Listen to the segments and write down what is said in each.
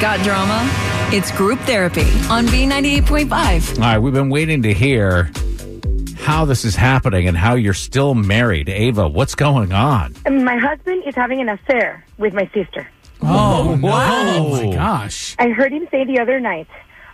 Got drama? It's group therapy on B98.5. All right, we've been waiting to hear how this is happening and how you're still married. Ava, what's going on? Um, my husband is having an affair with my sister. Oh, oh no. Oh, my oh, gosh. I heard him say the other night,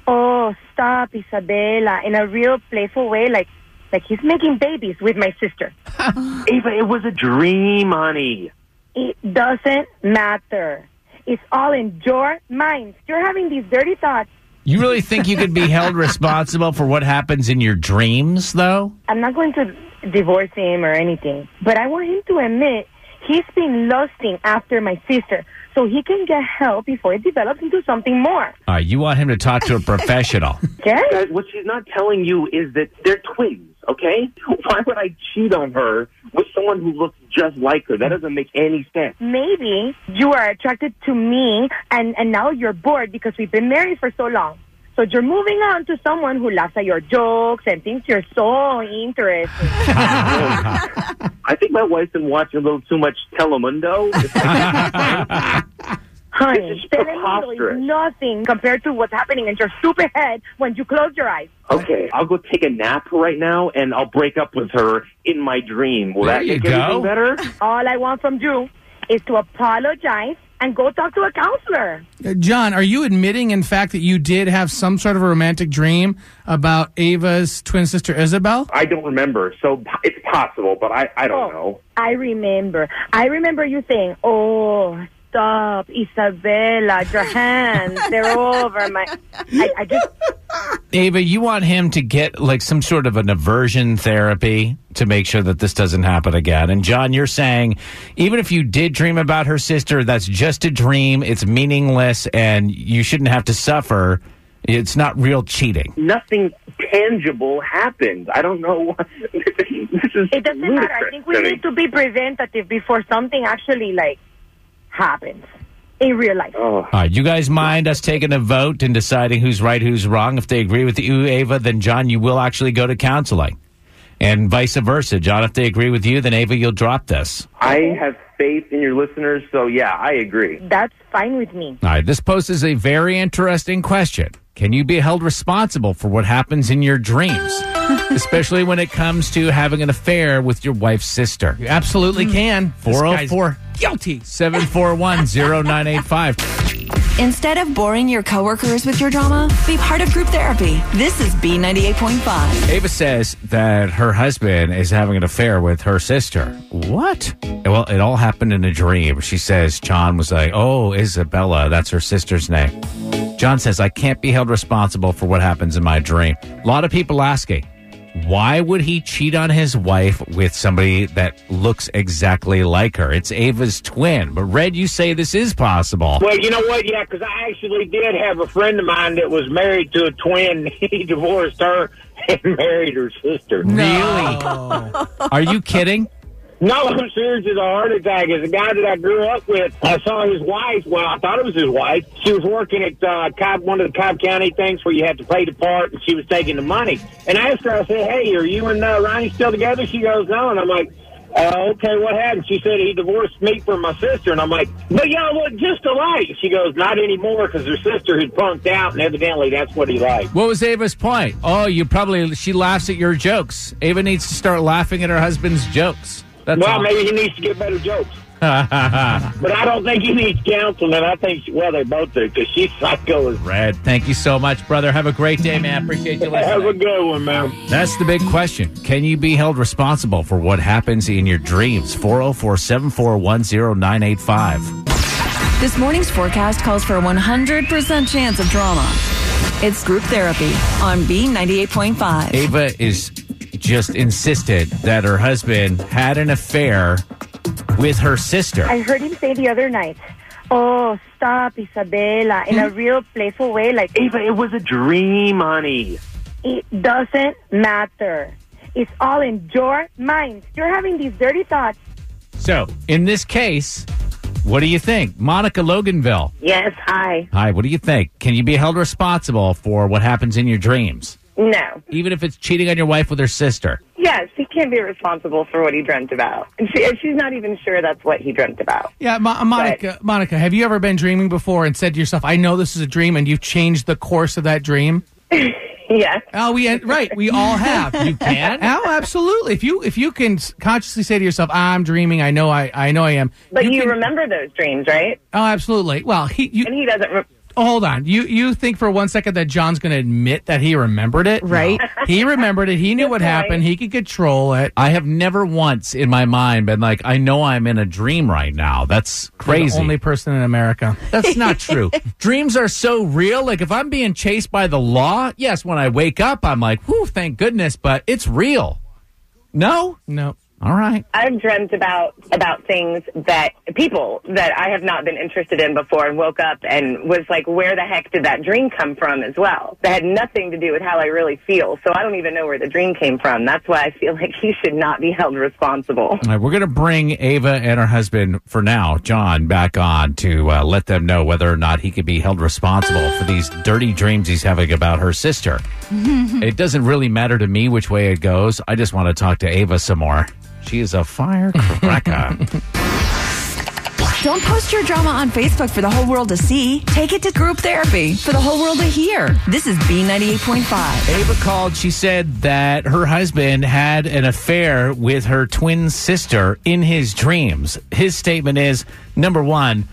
"Oh, stop, Isabella," in a real playful way, like like he's making babies with my sister. Ava, it was a dream, honey. It doesn't matter. It's all in your mind. You're having these dirty thoughts. You really think you could be held responsible for what happens in your dreams, though? I'm not going to divorce him or anything, but I want him to admit he's been lusting after my sister so he can get help before it develops into something more. All right, you want him to talk to a professional. Okay? What she's not telling you is that they're twins, okay? Why would I cheat on her with someone who looks just like her? That doesn't make any sense. Maybe you are attracted to me and, and now you're bored because we've been married for so long. So you're moving on to someone who laughs at your jokes and thinks you're so interesting. I think my wife's been watching a little too much Telemundo. Honey, This is preposterous. nothing compared to what's happening in your stupid head when you close your eyes. okay, I'll go take a nap right now, and I'll break up with her in my dream. Will There that you make go. anything better? All I want from you is to apologize and go talk to a counselor. Uh, John, are you admitting, in fact, that you did have some sort of a romantic dream about Ava's twin sister Isabel? I don't remember, so it's possible, but I, I don't Oh, know. I remember. I remember you saying, "Oh, stop, Isabella, your hands, they're over my." I, I just Ava, you want him to get like some sort of an aversion therapy to make sure that this doesn't happen again. And John, you're saying even if you did dream about her sister, that's just a dream. It's meaningless and you shouldn't have to suffer. It's not real cheating. Nothing tangible happened. I don't know. this is it doesn't matter. I think we to me. need to be preventative before something actually like happens in real life. Oh. All right, you guys mind us taking a vote and deciding who's right, who's wrong? If they agree with you, Ava, then John, you will actually go to counseling. And vice versa. John, if they agree with you, then Ava, you'll drop this. I have faith in your listeners, so yeah, I agree. That's fine with me. All right, this poses a very interesting question. Can you be held responsible for what happens in your dreams? Especially when it comes to having an affair with your wife's sister. You absolutely mm. can. 404 Guilty. 741 0985. Instead of boring your coworkers with your drama, be part of group therapy. This is B98.5. Ava says that her husband is having an affair with her sister. What? Well, it all happened in a dream. She says John was like, Oh, Isabella, that's her sister's name. John says, I can't be held responsible for what happens in my dream. A lot of people asking, why would he cheat on his wife with somebody that looks exactly like her? It's Ava's twin. But Red, you say this is possible. Well, you know what? Yeah, because I actually did have a friend of mine that was married to a twin. He divorced her and married her sister. Really? Are you kidding? No, I'm serious as a heart attack. It's a guy that I grew up with, I saw his wife. Well, I thought it was his wife. She was working at uh, Cobb, one of the Cobb County things where you had to pay the part, and she was taking the money. And I asked her, I said, "Hey, are you and uh, Ronnie still together?" She goes, "No," and I'm like. Uh, okay, what happened? She said he divorced me from my sister, and I'm like, but y'all look just alike. She goes, not anymore, because her sister had punked out, and evidently that's what he liked. What was Ava's point? Oh, you probably she laughs at your jokes. Ava needs to start laughing at her husband's jokes. That's Well, all. maybe he needs to get better jokes. But I don't think he needs counseling. I think, well, they both do, because she's psycho as Red, thank you so much, brother. Have a great day, man. Appreciate you Have a good one, man. That's the big question. Can you be held responsible for what happens in your dreams? 404 741 0985. This morning's forecast calls for a 100% chance of drama. It's group therapy on B98.5. Ava is just insisted that her husband had an affair with her sister. I heard him say the other night, "Oh, stop, Isabella," in a hmm? real playful way, like Ava, it was a dream, honey. it doesn't matter. It's all in your mind. You're having these dirty thoughts. So, in this case, what do you think? Monica Loganville. Yes, hi. Hi, what do you think? Can you be held responsible for what happens in your dreams? No, Even if it's cheating on your wife with her sister? Yes, he can't be responsible for what he dreamt about. And she, and she's not even sure that's what he dreamt about. Yeah, Mo- uh, Monica. Monica, have you ever been dreaming before and said to yourself, "I know this is a dream," and you've changed the course of that dream? Yes. Oh, we right. We all have. You can? Oh, absolutely. If you if you can consciously say to yourself, "I'm dreaming," I know I I know I am. But you, can- remember those dreams, right? Oh, absolutely. Well, he you And he doesn't. Re- hold on. You you think for one second that John's going to admit that he remembered it? Right. No. He remembered it. He knew what point. happened. He could control it. I have never once in my mind been like, I know I'm in a dream right now. That's You're crazy. The only person in America. That's not true. Dreams are so real. Like if I'm being chased by the law, yes, when I wake up, I'm like, whew, thank goodness, but it's real. No? No. All right. I've dreamt about about things that people that I have not been interested in before, and woke up and was like, "Where the heck did that dream come from?" As well, that had nothing to do with how I really feel. So I don't even know where the dream came from. That's why I feel like he should not be held responsible. All right, we're going to bring Ava and her husband, for now, John, back on to uh, let them know whether or not he could be held responsible for these dirty dreams he's having about her sister. it doesn't really matter to me which way it goes. I just want to talk to Ava some more. She is a firecracker. Don't post your drama on Facebook for the whole world to see. Take it to group therapy for the whole world to hear. This is B98.5. Ava called. She said that her husband had an affair with her twin sister in his dreams. His statement is number one,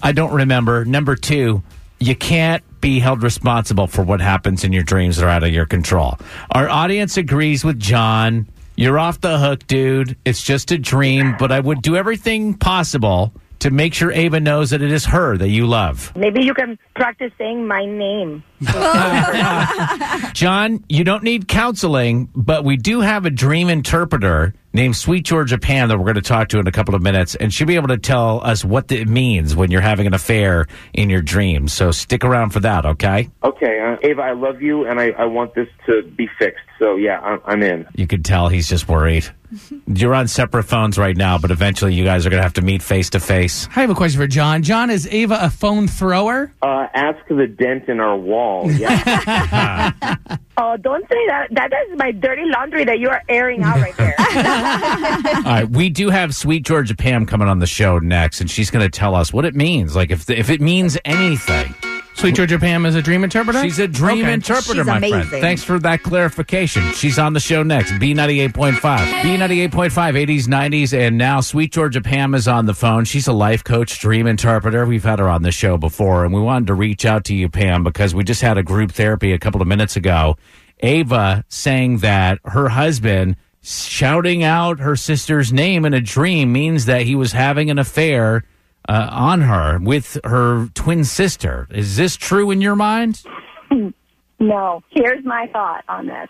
I don't remember. Number two, you can't be held responsible for what happens in your dreams that are out of your control. Our audience agrees with John. You're off the hook, dude. It's just a dream, but I would do everything possible to make sure Ava knows that it is her that you love. Maybe you can practice saying my name. John, you don't need counseling, but we do have a dream interpreter named Sweet Georgia Pam that we're going to talk to in a couple of minutes, and she'll be able to tell us what it means when you're having an affair in your dreams. So stick around for that, okay? Okay, uh, Ava, I love you, and I, I want this to be fixed. So yeah, I'm, I'm in. You can tell he's just worried. You're on separate phones right now, but eventually you guys are going to have to meet face to face. I have a question for John. John, is Ava a phone thrower? Uh, ask the dent in our wall. Yeah. Oh, don't say that. That is my dirty laundry that you are airing out right there. All right, we do have Sweet Georgia Pam coming on the show next, and she's going to tell us what it means. Like if if it means anything. Sweet Georgia Pam is a dream interpreter? She's a dream Okay. interpreter, She's my friend. Thanks for that clarification. She's on the show next. B98.5. B98.5, 80s, 90s, and now Sweet Georgia Pam is on the phone. She's a life coach, dream interpreter. We've had her on the show before, and we wanted to reach out to you, Pam, because we just had a group therapy a couple of minutes ago. Ava saying that her husband shouting out her sister's name in a dream means that he was having an affair uh, on her with her twin sister. Is this true in your mind? No. Here's my thought on this.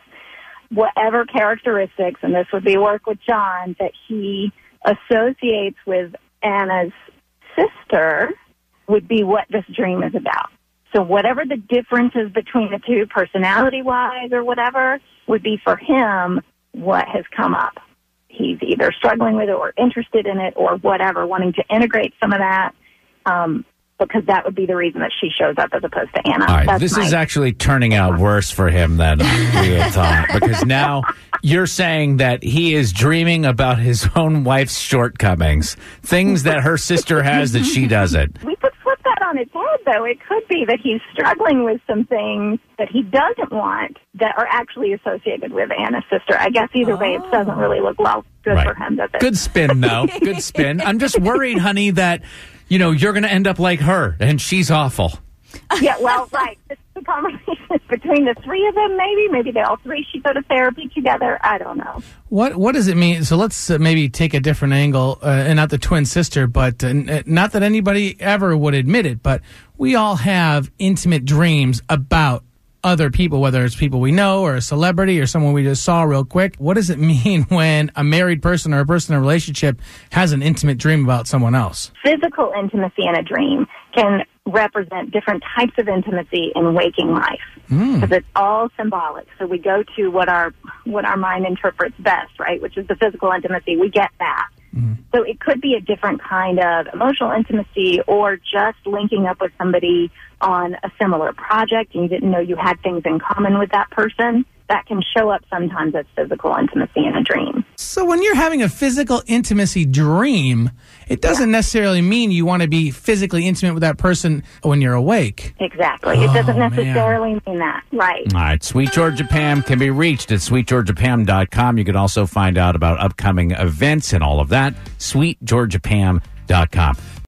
Whatever characteristics, and this would be work with John, that he associates with Anna's sister would be what this dream is about. So whatever the differences between the two, personality wise or whatever, would be for him what has come up. He's either struggling with it or interested in it or whatever, wanting to integrate some of that. Um, because that would be the reason that she shows up as opposed to Anna. All right, That's this my- is actually turning out worse for him than we had thought because now you're saying that he is dreaming about his own wife's shortcomings, things that her sister has that she doesn't. we could flip that on its head, though. It could be that he's struggling with some things that he doesn't want that are actually associated with Anna's sister. I guess either way, it doesn't oh. really look well good Right. for him, does it? Good spin, though. Good spin. I'm just worried, honey, that you know you're going to end up like her, and she's awful. Yeah, well, right. This the conversation between the three of them, maybe. Maybe they all three should go to therapy together. I don't know. What what does it mean? So let's uh, maybe take a different angle, uh, and not the twin sister, but uh, n- uh, not that anybody ever would admit it, but we all have intimate dreams about other people, whether it's people we know or a celebrity or someone we just saw real quick. What does it mean when a married person or a person in a relationship has an intimate dream about someone else? Physical intimacy in a dream can represent different types of intimacy in waking life hmm. because it's all symbolic. So we go to what our what our mind interprets best, right? Which is the physical intimacy. We get that. Hmm. So it could be a different kind of emotional intimacy or just linking up with somebody on a similar project and you didn't know you had things in common with that person. That can show up sometimes as physical intimacy in a dream. So when you're having a physical intimacy dream, it doesn't necessarily mean you want to be physically intimate with that person when you're awake. Exactly. it Oh, doesn't man. necessarily mean that. Right. All right. Sweet Georgia Pam can be reached at sweetgeorgiapam.com. You can also find out about upcoming events and all of that. Sweetgeorgiapam.com.